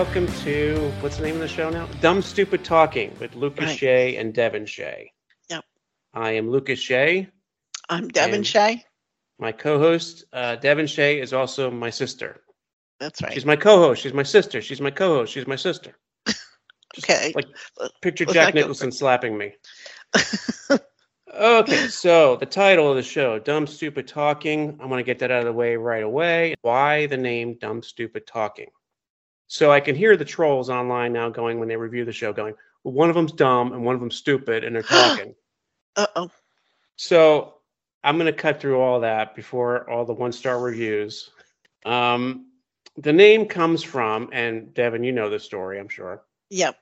welcome to what's the name of the show now? Dumb Stupid Talking with Lucas Right. Shea and Devon Shea. Yep. I am Lucas Shea. I'm Devon Shea. My co-host, uh, Devon Shea, is also my sister. That's right. She's my co-host. She's my sister. She's my co-host. She's my sister. okay. like- Picture Let's Jack Nicholson slapping me. okay, so the title of the show, Dumb Stupid Talking. I'm going to get that out of the way right away. Why the name Dumb Stupid Talking? So I can hear the trolls online now going when they review the show going, well, one of them's dumb and one of them's stupid and they're talking. Uh oh. so I'm going to cut through all that before all the one star reviews. Um, the name comes from, and Devon, you know the story, I'm sure Yep.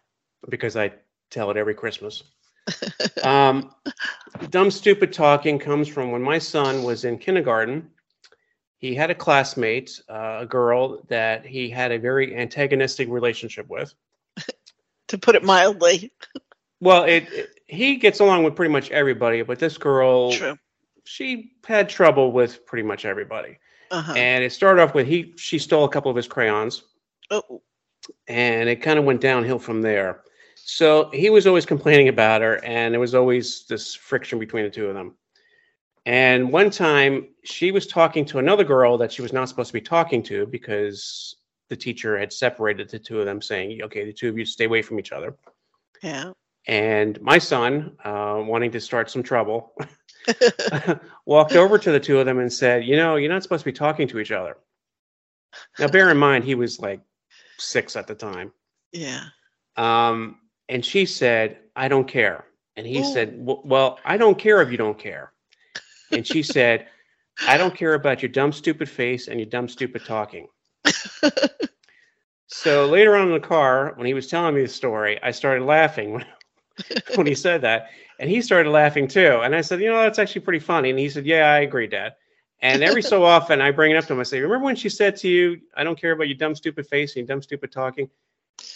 because I tell it every Christmas. um, dumb, stupid talking comes from when my son was in kindergarten. He had a classmate, uh, a girl that he had a very antagonistic relationship with. To put it mildly. Well, it, it- he gets along with pretty much everybody, but this girl, True. she had trouble with pretty much everybody. Uh huh. And it started off with he she stole a couple of his crayons. Oh, and it kind of went downhill from there. So he was always complaining about her, and there was always this friction between the two of them. And one time, she was talking to another girl that she was not supposed to be talking to because the teacher had separated the two of them, saying, "Okay, the two of you stay away from each other." yeah. And my son, uh, wanting to start some trouble, walked over to the two of them and said, "You know, you're not supposed to be talking to each other." Now, bear in mind, he was like six at the time. yeah. Um, and she said, I don't care. And he Ooh. said, "W- Well, I don't care if you don't care. And she said, I don't care about your dumb, stupid face and your dumb, stupid talking. so later on in the car, when he was telling me the story, I started laughing when, when he said that. And he started laughing too. And I said, You know, that's actually pretty funny. And he said, Yeah, I agree, Dad. And every so often I bring it up to him. I say, Remember when she said to you, I don't care about your dumb, stupid face and your dumb, stupid talking?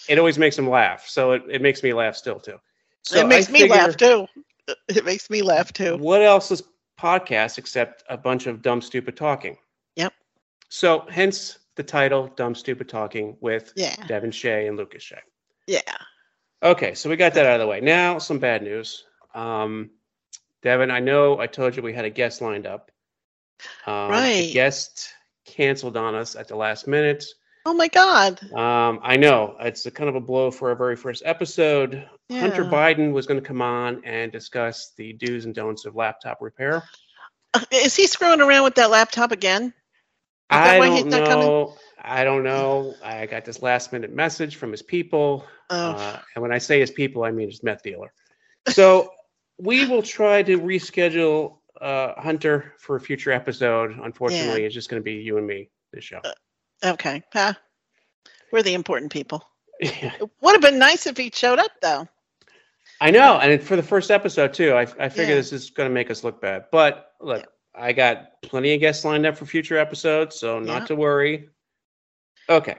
It always makes him laugh. So it, it makes me laugh still too. So it makes I me laugh too. It makes me laugh too. What else is podcast except a bunch of dumb, stupid talking? Yep. So hence the title, Dumb, Stupid Talking with Yeah. Devon Shea and Lucas Shea. Yeah. Okay, so we got that out of the way. Now, some bad news. Um, Devon, I know I told you we had a guest lined up. Um, The Right. guest canceled on us at the last minute. Oh my God. Um, I know it's a kind of a blow for our very first episode. Hunter Biden was going to come on and discuss the do's and don'ts of laptop repair. Uh, Is he screwing around with that laptop again? that I don't know. I don't know. I got this last minute message from his people. Oh, Uh, and when I say his people, I mean his meth dealer. So we will try to reschedule uh, Hunter for a future episode. Unfortunately, it's just going to be you and me this show. Okay. Huh. We're the important people. Yeah. It would have been nice if he showed up though. I know, and for the first episode too, I, I figure Yeah. this is going to make us look bad. But look, I got plenty of guests lined up for future episodes, so not Yeah. to worry. Okay,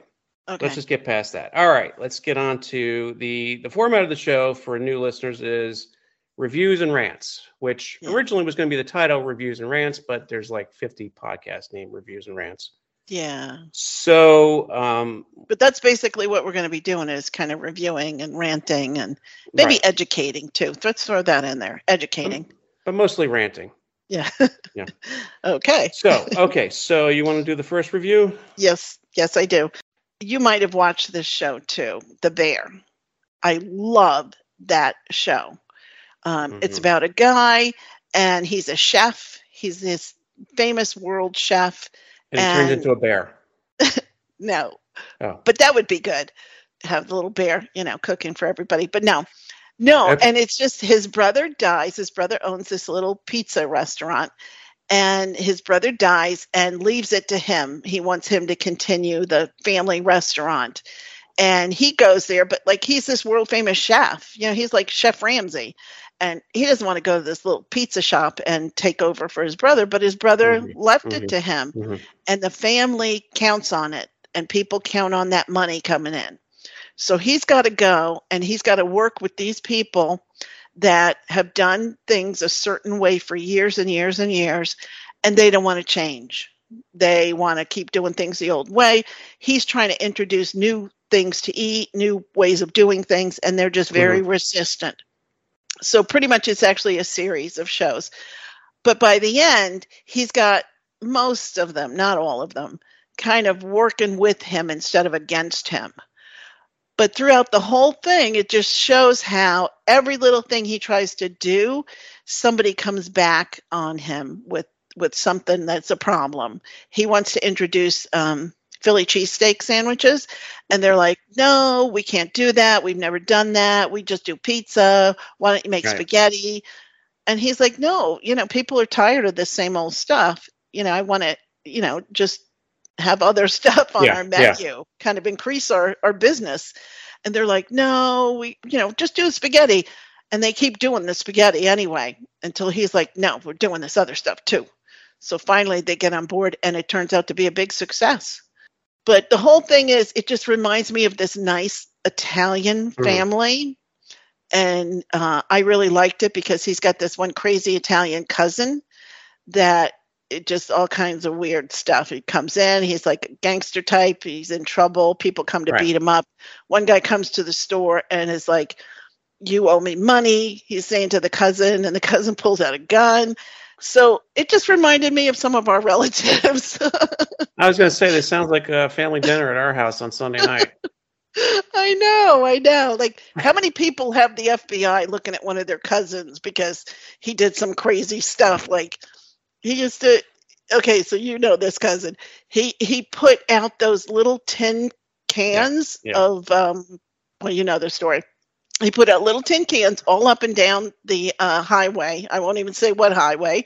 Okay. let's just get past that. All right, let's get on to the the format of the show for new listeners is reviews and rants, which Yeah. originally was going to be the title reviews and rants, but there's like 50 podcasts named reviews and rants. Yeah. So, um, But that's basically what we're going to be doing is kind of reviewing and ranting and maybe right, educating too. Let's throw that in there. Educating. but mostly ranting. Yeah. Yeah. okay. So, okay, so you want to do the first review? Yes, yes, I do. You might have watched this show too, The Bear. I love that show. Um, It's Mhm. about a guy, and he's a chef. He's this famous world chef. And it turns into a bear. No, Oh, but that would be good. Have the little bear, you know, cooking for everybody. But no, no, Okay. and it's just his brother dies. His brother owns this little pizza restaurant, and his brother dies and leaves it to him. He wants him to continue the family restaurant. And he goes there, but like he's this world famous chef, you know, he's like Chef Ramsay. And he doesn't want to go to this little pizza shop and take over for his brother, but his brother Mhm, left mhm. it to him mhm. and the family counts on it and people count on that money coming in so he's got to go and he's got to work with these people that have done things a certain way for years and years and years and they don't want to change they want to keep doing things the old way he's trying to introduce new things to eat, new ways of doing things, and they're just very resistant. So pretty much it's actually a series of shows. But by the end, he's got most of them, not all of them, kind of working with him instead of against him. But throughout the whole thing, it just shows how every little thing he tries to do, somebody comes back on him with with something that's a problem. He wants to introduce um, Philly cheesesteak sandwiches, and they're like, "No, we can't do that. We've never done that. We just do pizza. Why don't you make Right. spaghetti?" And he's like, "No, you know, people are tired of this same old stuff. You know, I want to, you know, just have other stuff on Yeah, our yeah. menu, kind of increase our our business." And they're like, "No, we, you know, just do spaghetti." And they keep doing the spaghetti anyway until he's like, "No, we're doing this other stuff too." So finally they get on board and it turns out to be a big success. But the whole thing is it just reminds me of this nice Italian Mhm. family. And uh, I really liked it because he's got this one crazy Italian cousin that it just all kinds of weird stuff. He comes in, he's like a gangster type, he's in trouble, people come to Right. beat him up. One guy comes to the store and is like, You owe me money. He's saying to the cousin, and the cousin pulls out a gun. So it just reminded me of some of our relatives. I was going to say this sounds like a family dinner at our house on Sunday night. I know, I know. Like, how many people have the FBI looking at one of their cousins because he did some crazy stuff? Like, he used to. Okay, so you know this cousin. He he put out those little tin cans yeah. of um. Well, you know the story. He put out little tin cans all up and down the uh, highway. I won't even say what highway.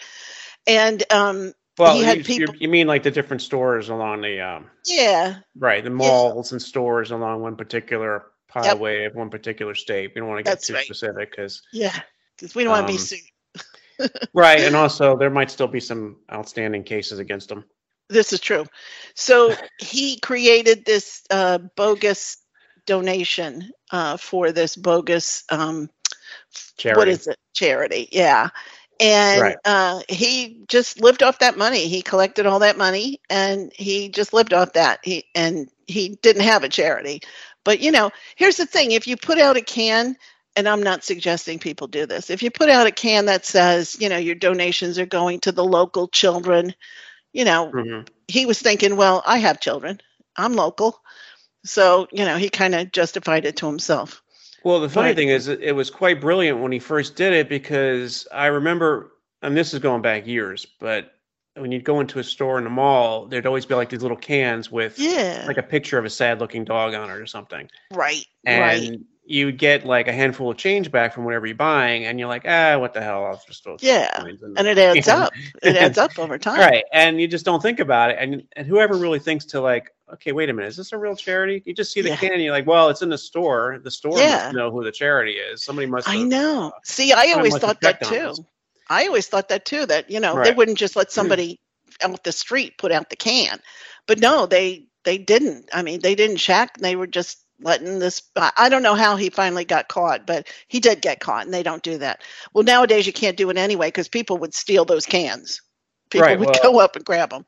And um, Well, He had you, people- you mean like the different stores along the um, yeah, right, the malls and stores along one particular highway of one particular state. We don't want to get That's too right. specific because yeah, because we don't want to be Um, sued. right, and also there might still be some outstanding cases against them. This is true. So he created this uh, bogus donation uh, for this bogus um, Charity. what is it charity? Yeah, and Right. uh, he just lived off that money. He collected all that money, and he just lived off that. He and he didn't have a charity. But you know, here's the thing: if you put out a can. And I'm not suggesting people do this. If you put out a can that says, you know, your donations are going to the local children, you know, Mhm. he was thinking, well, I have children. I'm local. So, you know, he kind of justified it to himself. Well, the funny Right. thing is, it was quite brilliant when he first did it because I remember, and this is going back years, but when you'd go into a store in the mall, there'd always be like these little cans with Yeah. like a picture of a sad looking dog on it or something. right. And right. you get like a handful of change back from whatever you're buying, and you're like, ah, what the hell? I'll just throw Yeah, coins And it adds And- up. It adds up over time. Right. And you just don't think about it. And and whoever really thinks to like, okay, wait a minute, is this a real charity? You just see the Yeah. can, and you're like, well, it's in the store. The store Yeah. must know who the charity is. Somebody must. I know. See, I always thought that too. I always thought that too, that, you know, they wouldn't just let somebody out the street put out the can. But no, they they didn't. I mean, they didn't check. They were just letting this I don't know how he finally got caught, but he did get caught and they don't do that. Well, nowadays you can't do it anyway because people would steal those cans. People Right, would well, go up and grab them.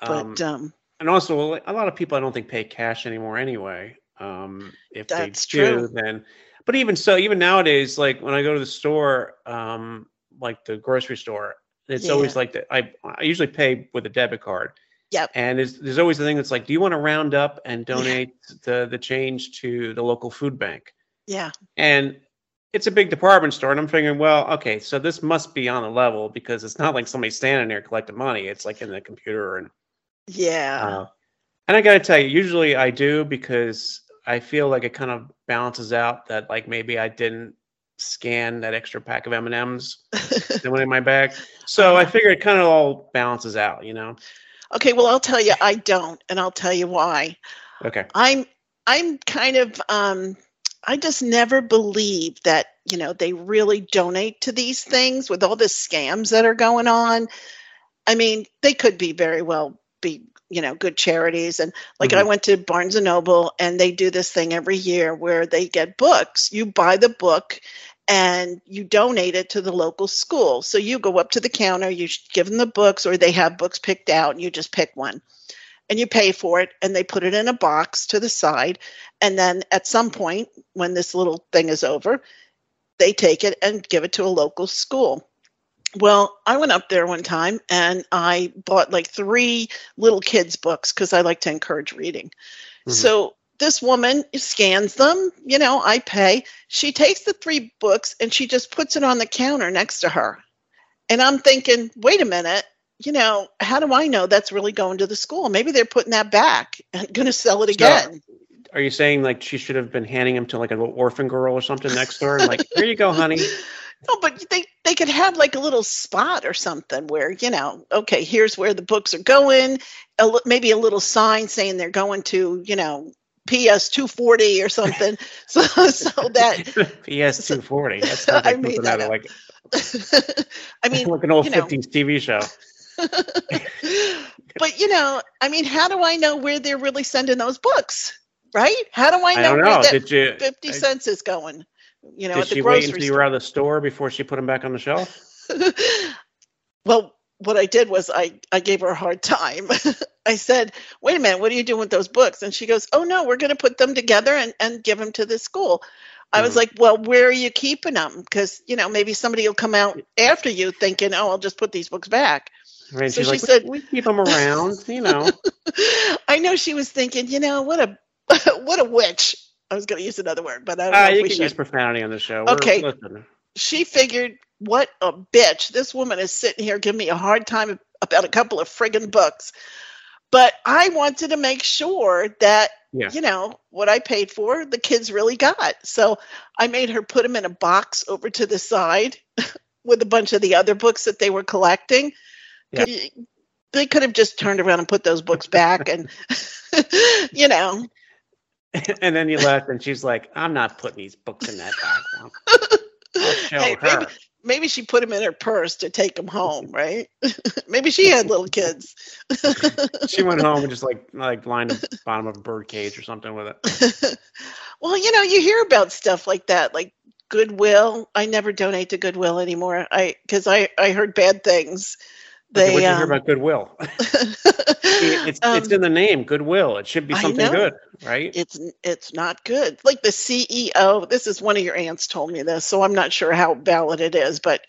Um, But um, and also, a lot of people I don't think pay cash anymore anyway. Um, if That's they do, true. then. But even so, even nowadays, like when I go to the store, um, like the grocery store, it's always like that. I I usually pay with a debit card. Yep. And there's, there's always the thing that's like, do you want to round up and donate the the change to the local food bank? yeah, And it's a big department store, and I'm figuring, well, okay, so this must be on a level because it's not like somebody standing there collecting money. It's like in the computer and yeah. uh, and I got to tell you, usually I do because I feel like it kind of balances out that like maybe I didn't scan that extra pack of M and M's that went in my bag. So I Uh-huh. figure it kind of all balances out, you know. okay, well I'll tell you I don't and I'll tell you why. Okay. I'm I'm kind of um I just never believe that, you know, they really donate to these things with all the scams that are going on. I mean, they could be very well be, you know, good charities and like I Mhm. went to Barnes and Noble and they do this thing every year where they get books. You buy the book and you donate it to the local school. So you go up to the counter, you give them the books or they have books picked out and you just pick one. and you pay for it and they put it in a box to the side and then at some point when this little thing is over they take it and give it to a local school well i went up there one time and i bought like three little kids books because i like to encourage reading mm-hmm. so this woman scans them you know i pay she takes the three books and she just puts it on the counter next to her and i'm thinking wait a minute you know, how do I know that's really going to the school? Maybe they're putting that back and going to sell it again. So, are you saying like she should have been handing them to like an orphan girl or something next door? Like, here you go, honey. No, but they they could have like a little spot or something where you know, okay, here's where the books are going. A, maybe a little sign saying they're going to, you know, PS 240 or something. so so that PS 240. That's like I made that like. I mean, like an old you know, 50s TV show. but you know, I mean, how do I know where they're really sending those books? Right? How do I know, I know. where that Did you, fifty I, cents is going? You know, did at the she grocery wait until you were out of the store before she put them back on the shelf? well, what I did was I I gave her a hard time. I said, "Wait a minute, what are you doing with those books?" And she goes, "Oh no, we're going to put them together and and give them to the school." I was mm. like, well, where are you keeping them? Because, you know, maybe somebody will come out after you thinking, oh, I'll just put these books back. Right. So she like, said, we keep them around, you know. I know she was thinking, you know, what a what a witch. I was going to use another word, but I don't uh, know you can should. use profanity on the show. Okay. She figured, what a bitch. This woman is sitting here giving me a hard time about a couple of friggin' books. But I wanted to make sure that, yeah. you know, what I paid for, the kids really got. So I made her put them in a box over to the side with a bunch of the other books that they were collecting yeah. They could have just turned around and put those books back and, you know. And then you left, and she's like, I'm not putting these books in that bag. Hey, her. Maybe, maybe she put them in her purse to take them home, right? maybe she had little kids. she went home and just like like lined the bottom of a bird cage or something with it. well, you know, you hear about stuff like that, like Goodwill. I never donate to Goodwill anymore. I because I I heard bad things they, what you um, hear about goodwill? it's um, it's in the name, goodwill. It should be something good, right? It's it's not good. Like the CEO. This is one of your aunts told me this, so I'm not sure how valid it is, but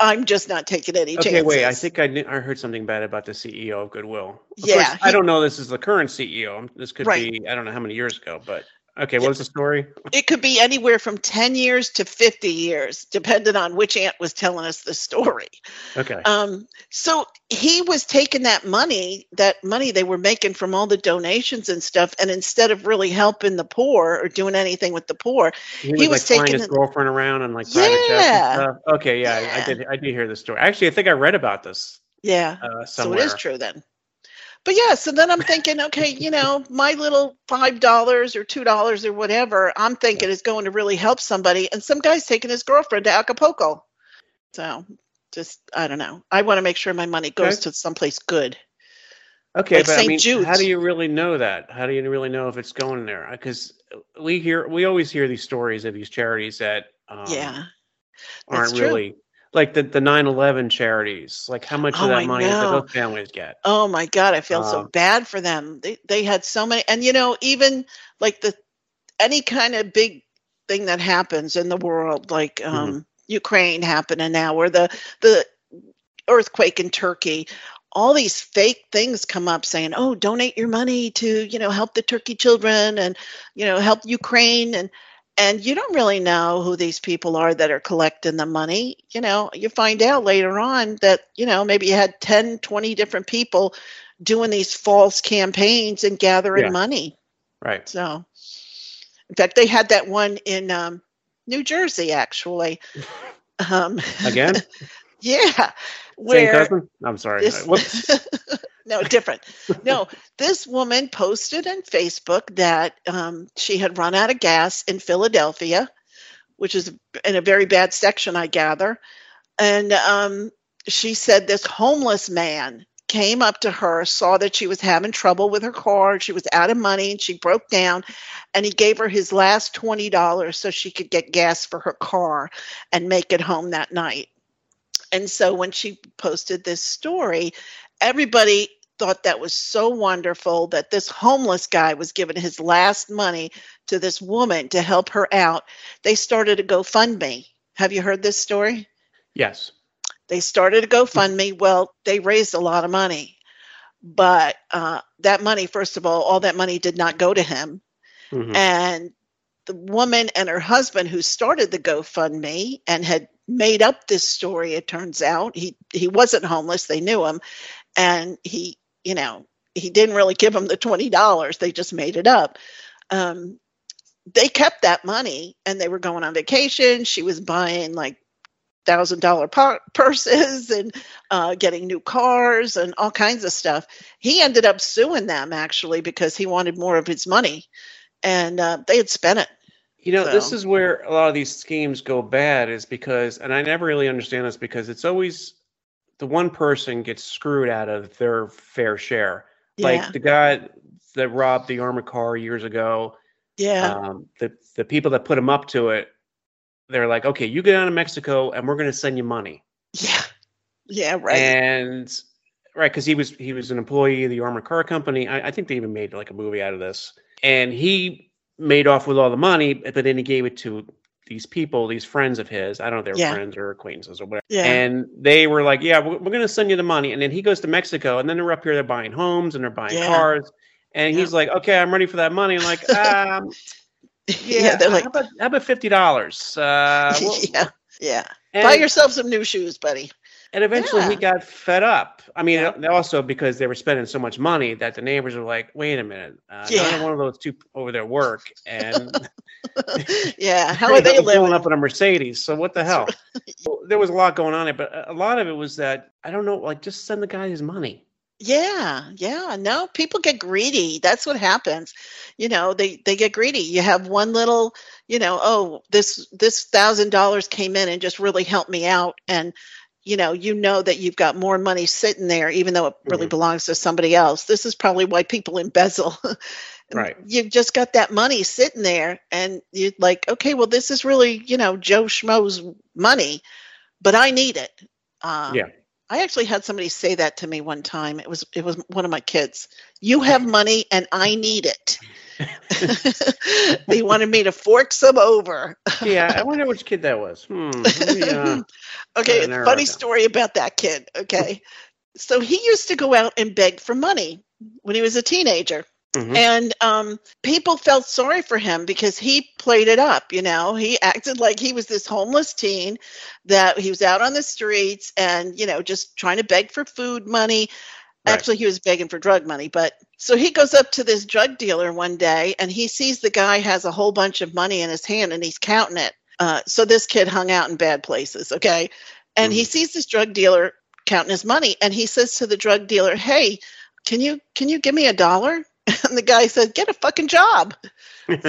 I'm just not taking any okay, chances. wait. I think I, knew, I heard something bad about the CEO of Goodwill. Of yeah, course, he, I don't know. This is the current CEO. This could right. be I don't know how many years ago, but Okay, what was the story? It could be anywhere from 10 years to 50 years, depending on which aunt was telling us the story. Okay. Um, so he was taking that money, that money they were making from all the donations and stuff, and instead of really helping the poor or doing anything with the poor, he was, he was like, taking his girlfriend around and like private yeah. stuff. Okay, yeah, yeah, I did. I did hear the story. Actually, I think I read about this. Yeah. Uh, so it is true then but yeah, so then I'm thinking, okay, you know, my little five dollars or two dollars or whatever, I'm thinking is going to really help somebody. And some guy's taking his girlfriend to Acapulco. So just I don't know. I want to make sure my money goes okay. to someplace good. Okay, like but St. I mean, Jude's. how do you really know that? How do you really know if it's going there? Because we hear, we always hear these stories of these charities that um, yeah aren't really like the the 9/11 charities. Like how much oh, of that money did those families get? Oh my god, I feel um, so bad for them. They they had so many, and you know, even like the any kind of big thing that happens in the world, like mm-hmm. um, mm-hmm. Ukraine happening now, or the the earthquake in Turkey. All these fake things come up saying, "Oh, donate your money to you know help the Turkey children and you know help Ukraine." And and you don't really know who these people are that are collecting the money. You know you find out later on that you know maybe you had 10 20 different people doing these false campaigns and gathering yeah. money. Right. So in fact they had that one in um, new jersey actually. Um, again? Yeah. Where Same cousin? i'm sorry. this, no, different. no, this woman posted on Facebook that um, she had run out of gas in Philadelphia, which is in a very bad section, I gather. And um, she said this homeless man came up to her, saw that she was having trouble with her car, she was out of money, and she broke down. And he gave her his last $20 so she could get gas for her car and make it home that night. And so when she posted this story, everybody thought that was so wonderful that this homeless guy was giving his last money to this woman to help her out. They started a GoFundMe. Have you heard this story? Yes. They started a GoFundMe. Well, they raised a lot of money, but uh, that money, first of all, all that money did not go to him. Mm-hmm. And the woman and her husband who started the GoFundMe and had made up this story, it turns out he he wasn't homeless. They knew him, and he, you know, he didn't really give them the twenty dollars. They just made it up. Um, they kept that money, and they were going on vacation. She was buying like thousand dollar purses and uh, getting new cars and all kinds of stuff. He ended up suing them actually because he wanted more of his money, and uh, they had spent it. You know, so. this is where a lot of these schemes go bad, is because, and I never really understand this because it's always the one person gets screwed out of their fair share. Yeah. Like the guy that robbed the armored car years ago. Yeah. Um, the the people that put him up to it they're like, okay, you get out of Mexico and we're going to send you money. Yeah. Yeah. Right. And right. Cause he was, he was an employee of the armored car company. I, I think they even made like a movie out of this and he made off with all the money, but then he gave it to these people, these friends of his. I don't know if they were yeah. friends or acquaintances or whatever. Yeah. And they were like, yeah, we're, we're going to send you the money. And then he goes to Mexico and then they're up here, they're buying homes and they're buying yeah. cars. And he's like, okay, I'm ready for that money. I'm like, um, yeah, yeah, they're like, how about, how about fifty dollars? Uh, well, yeah, yeah. Buy yourself some new shoes, buddy. And eventually, yeah. he got fed up. I mean, yeah. also because they were spending so much money that the neighbors were like, "Wait a minute, uh, yeah. one of those two over there work." And yeah, how are they living up in a Mercedes? So what the hell? there was a lot going on there, but a lot of it was that I don't know, like just send the guy his money. Yeah, yeah. No, people get greedy. That's what happens. You know, they they get greedy. You have one little, you know, oh, this this thousand dollars came in and just really helped me out, and you know, you know that you've got more money sitting there, even though it really mm-hmm. belongs to somebody else. This is probably why people embezzle. right. You've just got that money sitting there, and you're like, okay, well, this is really, you know, Joe Schmo's money, but I need it. Um, yeah I actually had somebody say that to me one time. It was it was one of my kids. You have money and I need it. They wanted me to fork some over. yeah, I wonder which kid that was. Hmm. Me, uh, okay, funny story about that kid. Okay, so he used to go out and beg for money when he was a teenager. Mm-hmm. And um, people felt sorry for him because he played it up. You know, he acted like he was this homeless teen that he was out on the streets and, you know, just trying to beg for food money. Right. Actually, he was begging for drug money. But so he goes up to this drug dealer one day and he sees the guy has a whole bunch of money in his hand and he's counting it. Uh, so this kid hung out in bad places. Okay. And mm-hmm. he sees this drug dealer counting his money and he says to the drug dealer, Hey, can you can you give me a dollar And the guy said, "Get a fucking job." well,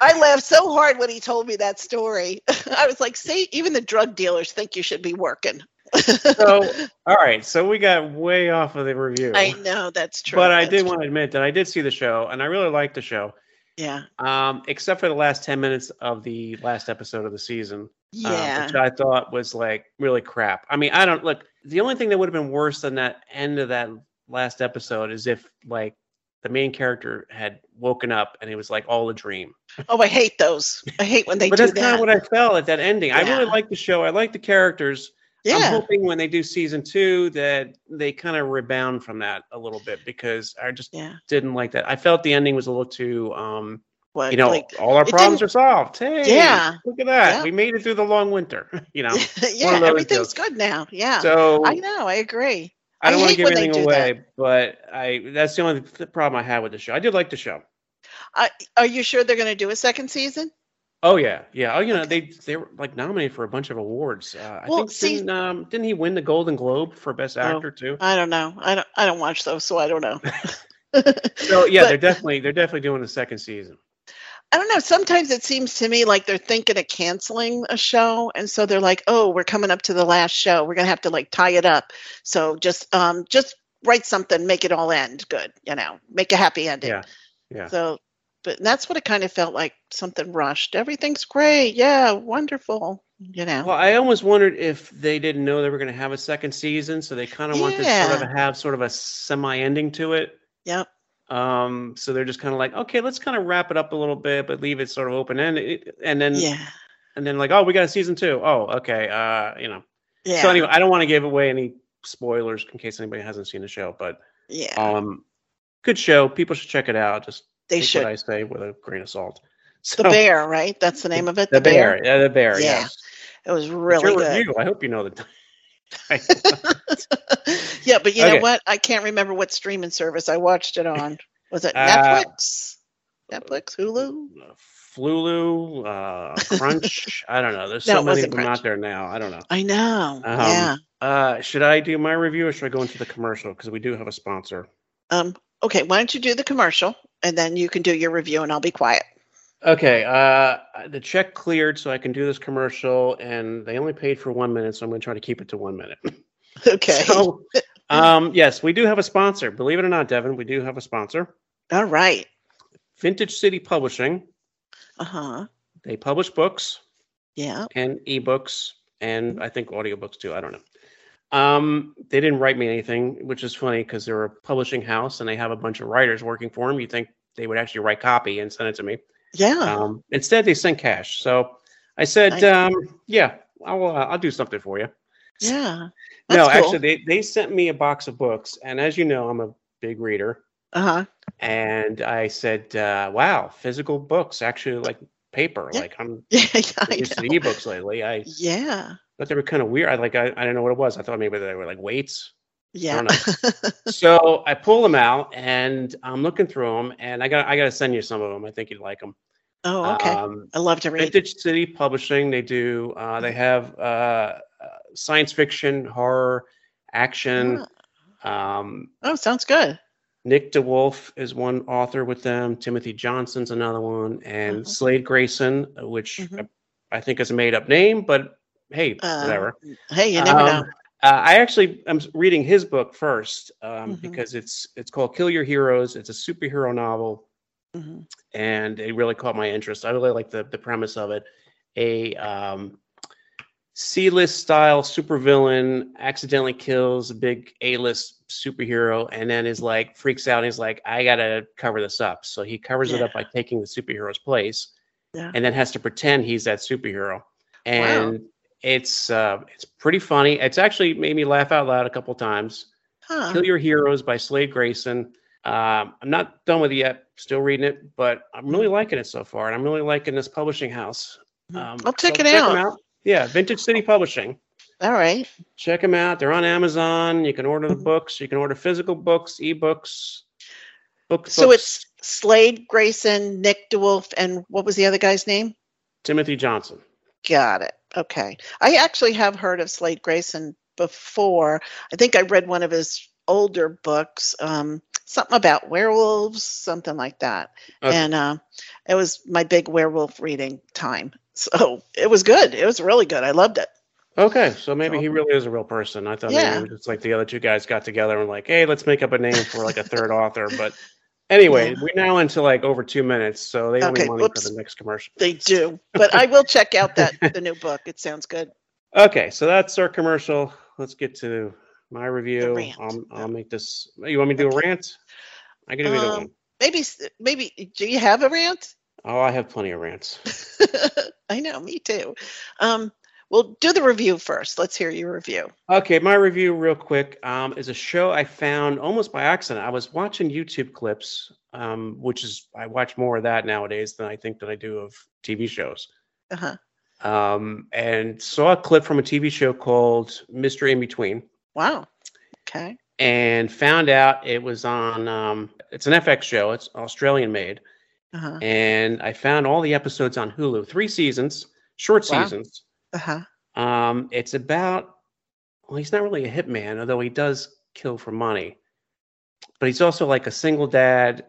I laughed so hard when he told me that story. I was like, "See, even the drug dealers think you should be working." So, all right. So we got way off of the review. I know that's true. But I did true. want to admit that I did see the show, and I really liked the show. Yeah. Um, except for the last ten minutes of the last episode of the season. Yeah. Um, which I thought was like really crap. I mean, I don't look. The only thing that would have been worse than that end of that last episode is if like the main character had woken up and it was like all a dream. Oh, I hate those. I hate when they but do that's kind of what I felt at that ending. Yeah. I really like the show. I like the characters. Yeah. I'm hoping when they do season two that they kind of rebound from that a little bit because I just yeah. didn't like that. I felt the ending was a little too um what, you know, like, all our problems are solved. Hey, yeah, look at that. Yeah. We made it through the long winter. You know, yeah, everything's good now. Yeah. So I know, I agree. I don't want to give anything away, that. but I that's the only problem I had with the show. I did like the show. Uh, are you sure they're going to do a second season? Oh yeah, yeah. Oh, you know they they were like nominated for a bunch of awards. Uh, well, I think see, didn't, um, didn't he win the Golden Globe for Best oh, Actor oh, too? I don't know. I don't I don't watch those, so I don't know. so yeah, but, they're definitely they're definitely doing the second season. I don't know. Sometimes it seems to me like they're thinking of canceling a show, and so they're like, "Oh, we're coming up to the last show. We're gonna have to like tie it up. So just um just write something, make it all end good. You know, make a happy ending." Yeah. Yeah. So, but that's what it kind of felt like. Something rushed. Everything's great. Yeah, wonderful. You know. Well, I almost wondered if they didn't know they were going to have a second season, so they kind of want to sort of have sort of a semi-ending to it. yep. Um, so they're just kind of like, okay, let's kind of wrap it up a little bit, but leave it sort of open ended, and then Yeah. and then like, oh, we got a season two. Oh, okay. Uh, you know. Yeah. So anyway, I don't want to give away any spoilers in case anybody hasn't seen the show, but yeah. um, good show. People should check it out. Just they take should. what I say with a grain of salt. So, the bear, right? That's the name of it. The, bear. Yeah, the bear. Yeah, Yes. It was really good. review. I hope you know the. yeah, but you Okay. know what? I can't remember what streaming service I watched it on. Was it Uh, Netflix? Netflix, Hulu? Flulu, uh, Crunch. I don't know. There's No, so many of them Crunch. out there now. I don't know. I know. Um, yeah. Uh, should I do my review or should I go into the commercial? Because we do have a sponsor. Um. Okay. Why don't you do the commercial and then you can do your review and I'll be quiet. Okay. Uh, the check cleared, so I can do this commercial, and they only paid for one minute, so I'm going to try to keep it to one minute. Okay. So, um, yes, we do have a sponsor. Believe it or not, Devon, we do have a sponsor. All right. Vintage City Publishing. Uh huh. They publish books. Yeah. and ebooks and I think audiobooks too. I don't know. Um, they didn't write me anything, which is funny because they're a publishing house and they have a bunch of writers working for them. You think they would actually write copy and send it to me. Yeah. Um, instead, they sent cash. So I said, Nice. um, "Yeah, I'll uh, I'll do something for you." yeah. no, cool. actually, they they sent me a box of books, and as you know, I'm a big reader, Uh huh. and I said, uh, "Wow, physical books actually like paper. Yeah. Like I'm Yeah. yeah, used to ebooks lately. I Yeah. Thought they were kind of weird. I like I, I didn't know what it was. I thought maybe they were like weights. Yeah. so I pull them out and I'm looking through them, and I got I got to send you some of them. I think you'd like them. oh, okay. Um, I love to read. Vintage City Publishing. They do. Uh, they have uh, uh, science fiction, horror, action. Um, Oh, sounds good. Nick DeWolf is one author with them. Timothy Johnson's another one, and Uh-huh. Slade Grayson, which Mhm. I, I think is a made up name, but hey, Uh, whatever. Hey, you never Um, know. Uh, I actually am reading his book first um, Mhm. because it's it's called Kill Your Heroes. It's a superhero novel, Mhm. and it really caught my interest. I really like the the premise of it. A um, C-list style supervillain accidentally kills a big A-list superhero, and then is like freaks out. and He's like, I gotta cover this up. So he covers it up by taking the superhero's place, Yeah. and then has to pretend he's that superhero. And it's uh, it's pretty funny. It's actually made me laugh out loud a couple times. Huh. Kill Your Heroes by Slade Grayson. Um, I'm not done with it yet. Still reading it, but I'm really liking it so far, and I'm really liking this publishing house. Mhm. Um, I'll check so it 'em out. Yeah, Vintage City Publishing. All right. Check them out. They're on Amazon. You can order the Mhm. books. You can order physical books, ebooks, book. So books. it's Slade Grayson, Nick DeWolf, and what was the other guy's name? Timothy Johnson. Got it. Okay. I actually have heard of Slade Grayson before. I think I read one of his older books, um, something about werewolves, something like that. Okay. And uh, it was my big werewolf reading time. So it was good. It was really good. I loved it. Okay, so maybe he really is a real person. I thought Yeah. maybe it was just like the other two guys got together and like, hey, let's make up a name for like a third author. But anyway, we're now into like over two minutes, so they owe me money whoops. for the next commercial. They do. But I will check out that the new book. It sounds good. Okay, so that's our commercial. Let's get to my review. I'll, I'll make this. You want me to do a rant? I can do Um, one. Maybe maybe do you have a rant? Oh, I have plenty of rants. I know, me too. Um, well, do the review first. Let's hear your review. Okay, my review, real quick, um, is a show I found almost by accident. I was watching YouTube clips, um, which is I watch more of that nowadays than I think that I do of TV shows. Uh-huh. Um, and saw a clip from a TV show called Mr. Inbetween, Wow. Okay. and found out it was on. Um, it's an FX show. It's Australian made, Uh-huh. and I found all the episodes on Hulu. Three seasons, short Wow. seasons. Uh-huh. Um, it's about well, he's not really a hitman, although he does kill for money. But he's also like a single dad,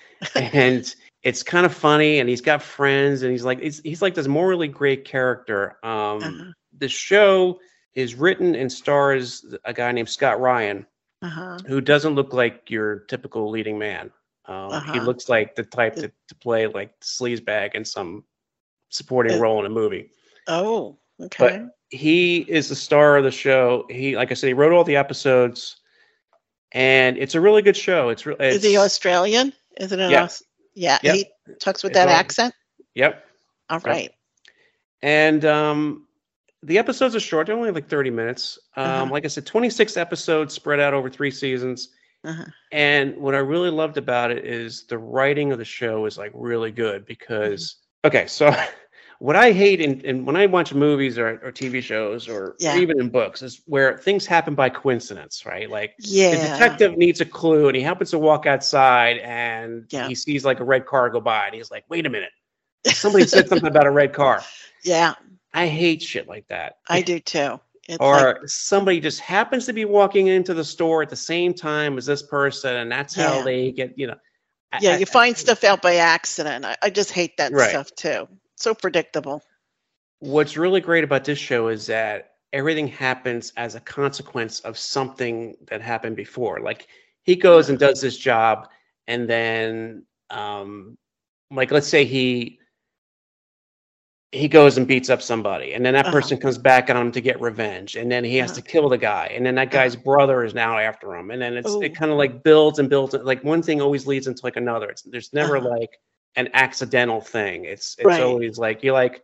and it's kind of funny. And he's got friends, and he's like he's, he's like this morally great character. Um, Uh-huh. The show is written and stars a guy named Scott Ryan, Uh-huh. who doesn't look like your typical leading man. Um, He Uh-huh. looks like the type to, to play like sleazebag in some supporting Uh, role in a movie. Oh. Okay. he is the star of the show. He, like I said, he wrote all the episodes, and it's a really good show. It's really, Is he Australian? Is it an Yeah. Aus- Yeah. Yep. He talks with It's that all- accent. yep. All right. And um, the episodes are short; they're only like thirty minutes. Um, Uh-huh. Like I said, twenty-six episodes spread out over three seasons. Uh-huh. And what I really loved about it is the writing of the show is like really good because okay, so what I hate in, in when I watch movies or, or TV shows or Yeah. even in books is where things happen by coincidence, right? Like Yeah. the detective needs a clue and he happens to walk outside and Yeah. he sees like a red car go by and he's like, wait a minute. Somebody said something about a red car. Yeah, I hate shit like that. I do too. It's or like, somebody just happens to be walking into the store at the same time as this person, and that's how they get, you know. Yeah, I- you find stuff out by accident. I, I just hate that Right. stuff too. So predictable. What's really great about this show is that everything happens as a consequence of something that happened before. Like he goes and does this job, and then, um, like, let's say he he goes and beats up somebody, and then that Uh-huh. person comes back on him to get revenge, and then he has Uh-huh. to kill the guy, and then that guy's brother is now after him, and then it's Ooh. it kind of like builds and builds. Like one thing always leads into like another. It's there's never Uh-huh. like an accidental thing. It's it's Right. always like you're like,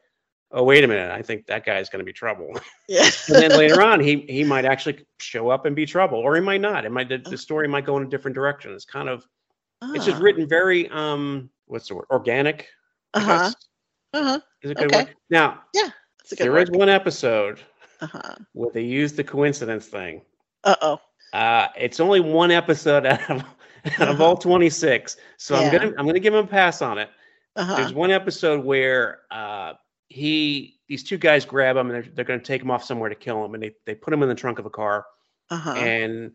oh wait a minute, I think that guy's going to be trouble, Yeah. and then later on he he might actually show up and be trouble, or he might not. It might the, the story might go in a different direction. It's kind of it's just Ah. written very um what's the word organic. Uh-huh. Uh-huh. Is a good Okay. word. Now That's a good there is word. one episode Uh-huh. where they use the coincidence thing. Uh-oh. Uh, it's only one episode out of out of all 26, so I'm gonna I'm gonna give him a pass on it. Uh-huh. There's one episode where uh, he these two guys grab him and they're, they're gonna take him off somewhere to kill him, and they they put him in the trunk of a car, Uh-huh. and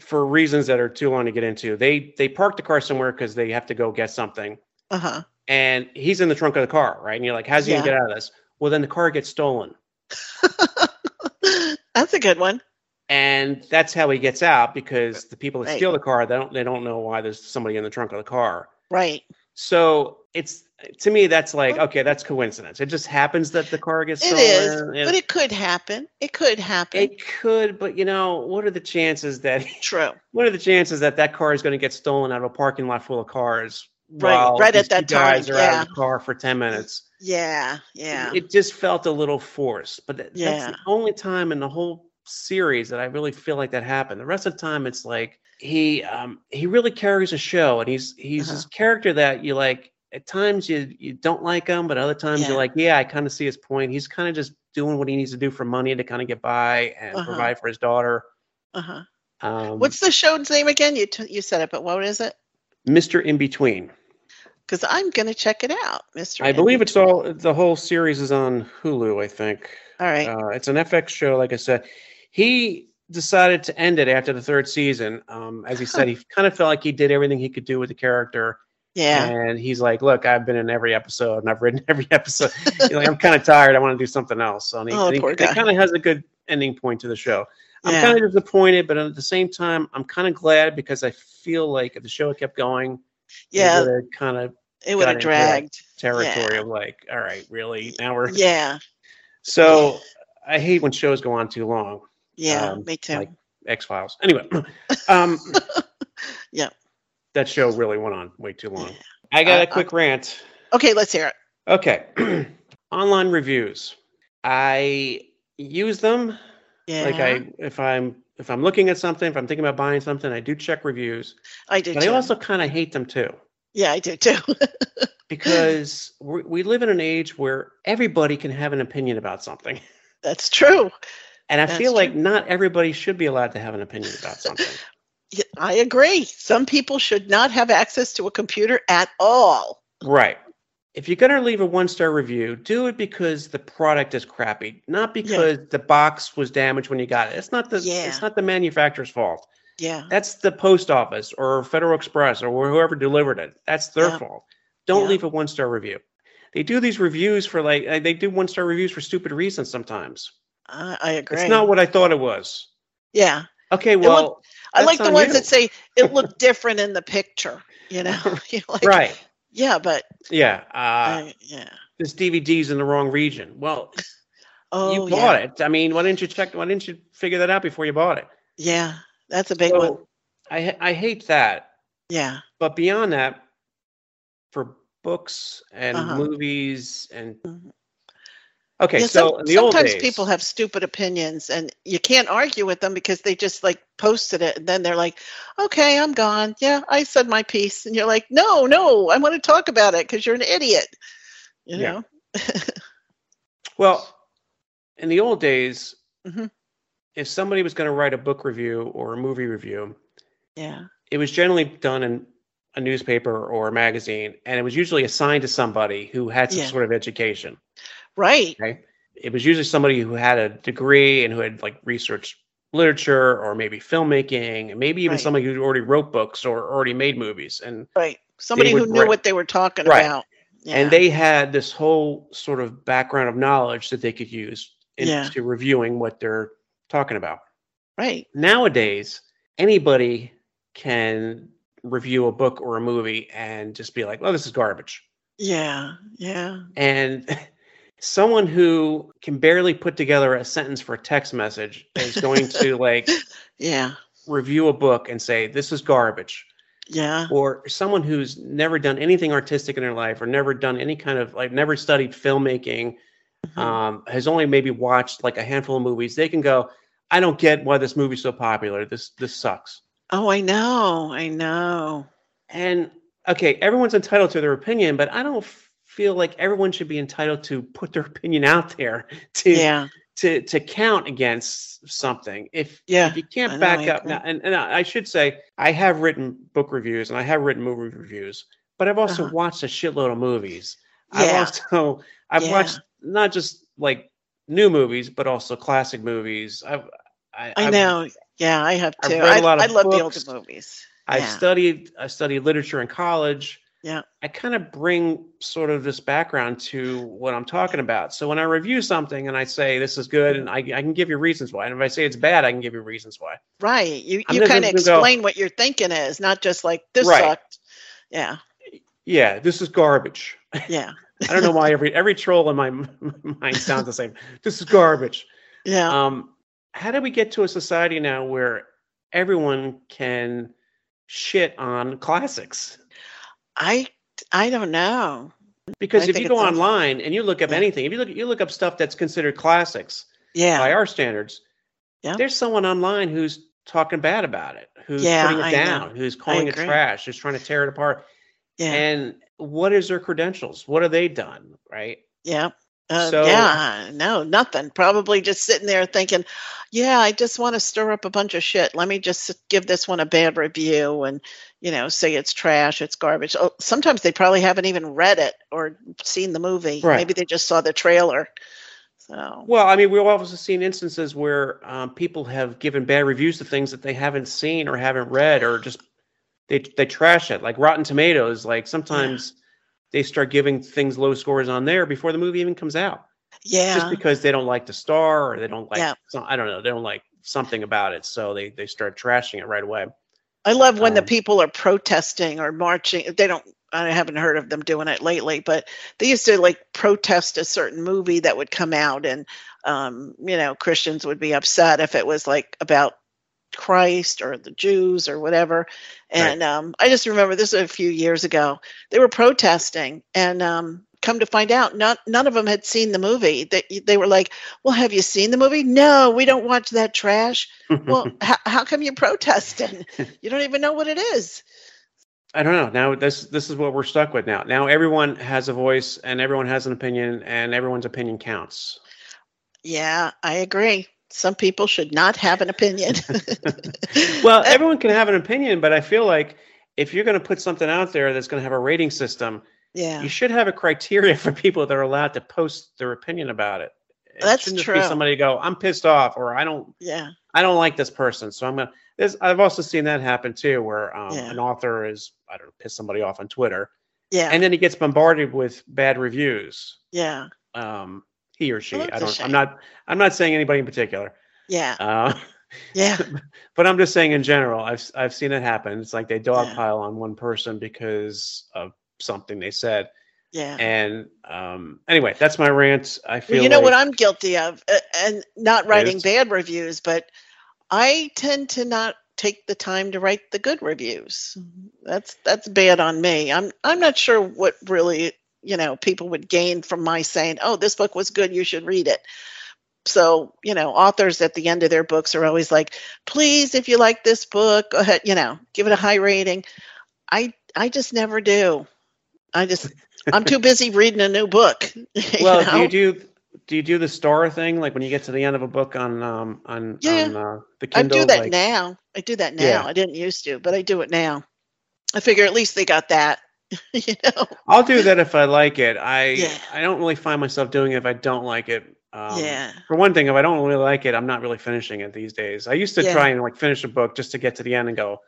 for reasons that are too long to get into, they they park the car somewhere because they have to go get something, Uh-huh. and he's in the trunk of the car, right? And you're like, how's he gonna get out of this? Well, then the car gets stolen. That's a good one. And that's how he gets out because the people that Right. steal the car they don't they don't know why there's somebody in the trunk of the car Right. so it's to me that's like okay that's coincidence it just happens that the car gets It stolen is, but it could happen. It could happen. it could but you know what are the chances that True. what are the chances that that car is going to get stolen out of a parking lot full of cars Right, while right at that time, guys are out yeah. of the car for 10 minutes Yeah. Yeah. it just felt a little forced but th- that's Yeah. the only time in the whole series that i really feel like that happened the rest of the time it's like he um he really carries a show and he's he's Uh-huh. this character that you like at times you you don't like him but other times Yeah. you're like yeah i kind of see his point he's kind of just doing what he needs to do for money to kind of get by and Uh-huh. provide for his daughter uh-huh. um What's the show's name again? You t- you said it, but what is it? mr inbetween Because I'm gonna check it out, Mister. i believe it's all the whole series is on hulu i think all right. Uh, it's an FX show, like I said. He decided to end it after the third season. Um, as he said, he kind of felt like he did everything he could do with the character. yeah. And he's like, "Look, I've been in every episode, and I've written every episode. Like, I'm kind of tired. I want to do something else." So and he, Oh, and he- guy. kind of has a good ending point to the show. I'm Yeah. kind of disappointed, but at the same time, I'm kind of glad because I feel like if the show had kept going, yeah. it kind of It would have dragged. territory Yeah. of like, all right, really? Now we're Yeah. so. I hate when shows go on too long. Yeah. Um, me too. like- X Files. Anyway, um, Yeah. that show really went on way too long. I got Uh, a quick rant. okay, let's hear it. Okay, online reviews. I use them Yeah. like I if I'm if I'm looking at something, if I'm thinking about buying something, I do check reviews. I do But too. I also kind of hate them too yeah, I do too. because we we live in an age where everybody can have an opinion about something. That's true. And I That's feel like true. not everybody should be allowed to have an opinion about something. I agree. Some people should not have access to a computer at all. Right. If you're gonna leave a one star review, do it because the product is crappy, not because the box was damaged when you got it. It's not the Yeah. it's not the manufacturer's fault. Yeah. That's the post office or Federal Express or whoever delivered it. That's their Yeah. fault. Don't Yeah. leave a one star review. They do these reviews for like they do one star reviews for stupid reasons sometimes. I, I agree. It's not what I thought it was. yeah. Okay, looked- well, I like the ones you. that say it looked different in the picture. You know, like, right. Yeah, but Yeah. Uh, I, yeah. this DVD's in the wrong region. Well, Oh, you bought yeah. it. I mean, why didn't you check? Why didn't you figure that out before you bought it? Yeah, that's a big one. I I hate that. Yeah. But beyond that, for books and Uh-huh. movies and Mhm. Okay, yeah, so some- in the old sometimes days, people have stupid opinions and you can't argue with them because they just like posted it and then they're like, okay, I'm gone. Yeah, I said my piece. And you're like, no, no, I want to talk about it because you're an idiot. You Yeah. know? well, in the old days, Mhm. if somebody was going to write a book review or a movie review, Yeah. it was generally done in a newspaper or a magazine, and it was usually assigned to somebody who had some Yeah. sort of education. Right. Okay, it was usually somebody who had a degree and who had like researched literature or maybe filmmaking, and maybe even Right. somebody who already wrote books or already made movies, and Right. Somebody who knew write- what they were talking Right. about. Yeah. and they had this whole sort of background of knowledge that they could use Yeah. into reviewing what they're talking about. right. Nowadays, anybody can review a book or a movie and just be like, "Oh, this is garbage." Yeah. Yeah. And someone who can barely put together a sentence for a text message is going to like Yeah. review a book and say, "This is garbage." Yeah. or someone who's never done anything artistic in their life or never done any kind of like never studied filmmaking Mhm. um, has only maybe watched like a handful of movies they can go i don't get why this movie's so popular this this sucks Oh, I know. I know. and okay everyone's entitled to their opinion but i don't feel like everyone should be entitled to put their opinion out there to Yeah. to to count against something if Yeah, if you can't I know, back I up now and, and i should say i have written book reviews and i have written movie reviews but i've also Uh-huh. watched a shitload of movies i've Yeah. also i've Yeah. watched not just like new movies but also classic movies i've I, I I've- know. Yeah, I have I've too. read a I, I love the older movies. I've studied I studied literature in college. Yeah. I kind of bring sort of this background to what I'm talking about. So when I review something and I say this is good and I, I can give you reasons why. And if I say it's bad, I can give you reasons why. Right. You I'm you kind of gonna go- explain what your thinking is, not just like this Right. sucked. Yeah. Yeah, this is garbage. Yeah. I don't know why every every troll in my mind sounds the same. This is garbage. Yeah. Um, how do we get to a society now where everyone can shit on classics? I I don't know. Because I if you go online and you look up Yeah. anything, if you look you look up stuff that's considered classics Yeah. by our standards, Yeah. there's someone online who's talking bad about it, who's Yeah, putting it I know. down, who's calling it trash, who's trying to tear it apart. yeah. And what is their credentials? What have they done? Right? yeah. Uh, so- yeah, no, nothing. Probably just sitting there thinking, yeah, I just want to stir up a bunch of shit. Let me just give this one a bad review and, you know, say it's trash, it's garbage. Oh, sometimes they probably haven't even read it or seen the movie. Right. Maybe they just saw the trailer. So, Well, I mean, we've also seen instances where um, people have given bad reviews to things that they haven't seen or haven't read, or just they they trash it. Like Rotten Tomatoes, like sometimes they start giving things low scores on there before the movie even comes out, yeah. just because they don't like the star or they don't like Yeah. some, I don't know, they don't like something about it, so they they start trashing it right away. I love when the Um, people are protesting or marching. They don't. I haven't heard of them doing it lately, but they used to like protest a certain movie that would come out, and um, you know, Christians would be upset if it was like about Christ or the Jews or whatever. And um, I just remember this was a few years ago. They were protesting, and um, come to find out, not none of them had seen the movie. They they were like, "Well, have you seen the movie? No, we don't watch that trash." Well, how, how come you're protesting? You don't even know what it is. I don't know. Now this this is what we're stuck with now. Now everyone has a voice and everyone has an opinion and everyone's opinion counts. Yeah, I agree. Some people should not have an opinion. well, everyone can have an opinion, but I feel like if you're going to put something out there that's going to have a rating system, yeah, you should have a criteria for people that are allowed to post their opinion about it. It That's shouldn't just true. Be somebody go, I'm pissed off, or I don't, yeah, I don't like this person, so I'm gonna. There's, I've also seen that happen too, where um, Yeah. an author is, I don't know, piss somebody off on Twitter, yeah, and then he gets bombarded with bad reviews. yeah, Um, he or she, Well, I don't. I'm not. I'm not saying anybody in particular. yeah, Uh, yeah, but I'm just saying in general, I've I've seen it happen. It's like they Yeah. dogpile on one person because of something they said. Yeah. And um, anyway, that's my rant. I feel Well, you know like, what I'm guilty of, uh, and not writing bad reviews, but I tend to not take the time to write the good reviews. That's that's bad on me. I'm I'm not sure what really you know people would gain from my saying, "Oh, this book was good, you should read it." So you know, authors at the end of their books are always like, "Please, if you like this book, go ahead, you know, give it a high rating." I I just never do. I just I'm too busy reading a new book. you well, do you do do you do the star thing like when you get to the end of a book on um on Yeah. on uh, the I do that like, now. I do that now. Yeah. I didn't used to, but I do it now. I figure at least they got that. you know? I'll do that if I like it. I Yeah. I don't really find myself doing it if I don't like it. Um, yeah. For one thing, if I don't really like it, I'm not really finishing it these days. I used to Yeah. try and like finish a book just to get to the end and go,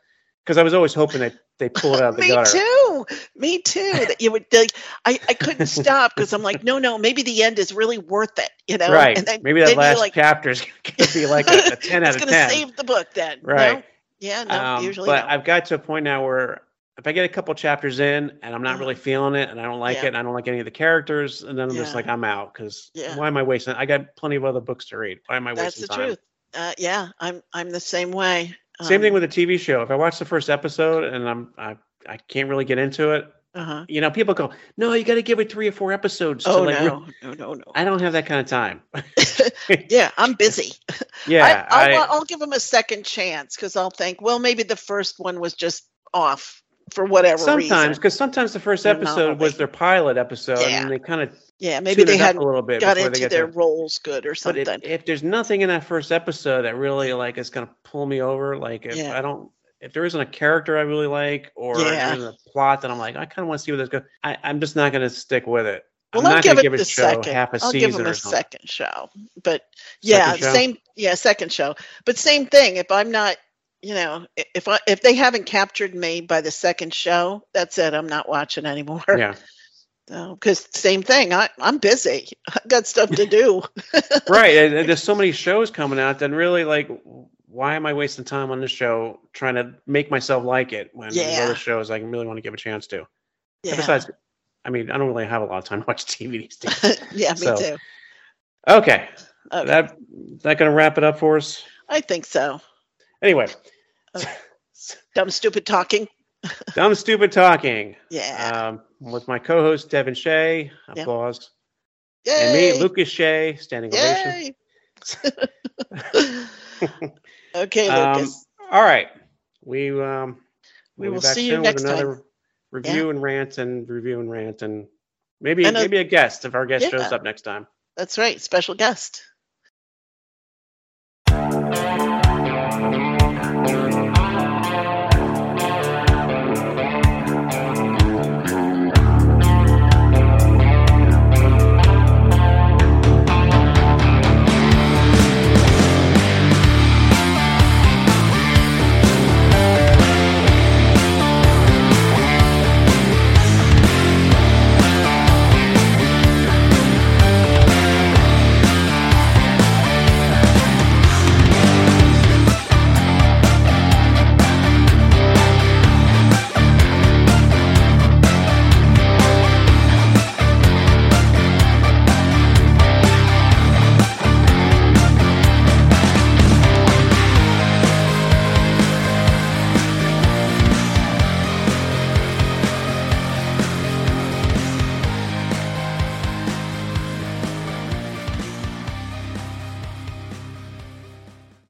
because I was always hoping that they pull it out of the Me gutter. too. Me too. That you would like I, I couldn't stop because I'm like, no, no, maybe the end is really worth it, you know? Right. And then, Maybe that last like, chapter is going to be like a, a 10 out of it. it's gonna 10. save the book then. No? Right. Yeah, no, Um, usually but no. I've got to a point now where if I get a couple chapters in and I'm not really feeling it and I don't like Yeah. it and I don't like any of the characters, and then I'm just like, I'm out because Yeah. why am I wasting? I got plenty of other books to read. Why am I That's wasting time? That's the truth. Uh, yeah, I'm I'm the same way. Same thing Um, with a TV show. If I watch the first episode and I'm I, I can't really get into it, uh-huh. you know, people go, no, you got to give it three or four episodes. Oh like, re-" no, no, no, no. I don't have that kind of time. yeah, I'm busy. yeah, I, I'll, I, I'll give them a second chance because I'll think, well, maybe the first one was just off for whatever sometimes because sometimes the first episode was their pilot episode Yeah. and they kind of Yeah, maybe they it had a little bit got into their there. roles good or something. if, if there's nothing in that first episode that really like is gonna pull me over, like if Yeah. I don't, if there isn't a character I really like or Yeah. a plot that I'm like, I kind of want to see where this goes, I, I'm just not gonna stick with it. well, I'm I'll not give it give a show second. half a I'll season give them a second show. But yeah, Second show? same. Yeah, second show. But same thing. If I'm not, you know, if I if they haven't captured me by the second show, that's it. I'm not watching anymore. Yeah, Because same thing. I I'm busy. I got stuff to do. right. and- and there's so many shows coming out Then really like. Why am I wasting time on this show trying to make myself like it when there's other shows I really want to give a chance to? And yeah. Besides, I mean, I don't really have a lot of time to watch TV these days. yeah, me So, too. Okay, Okay. that that gonna wrap it up for us? I think so. Anyway, Okay. Dumb, stupid talking. dumb stupid talking Yeah. um, with my co-host Devon Shea. Yeah. Applause. Yay. And me, Lucas Shea, standing ovation. Okay, Um, Lucas. all right, we um, We back see you next with time. another review and rant and review and rant and maybe And a- maybe a guest if our guest Yeah. shows up next time. That's right. Special guest.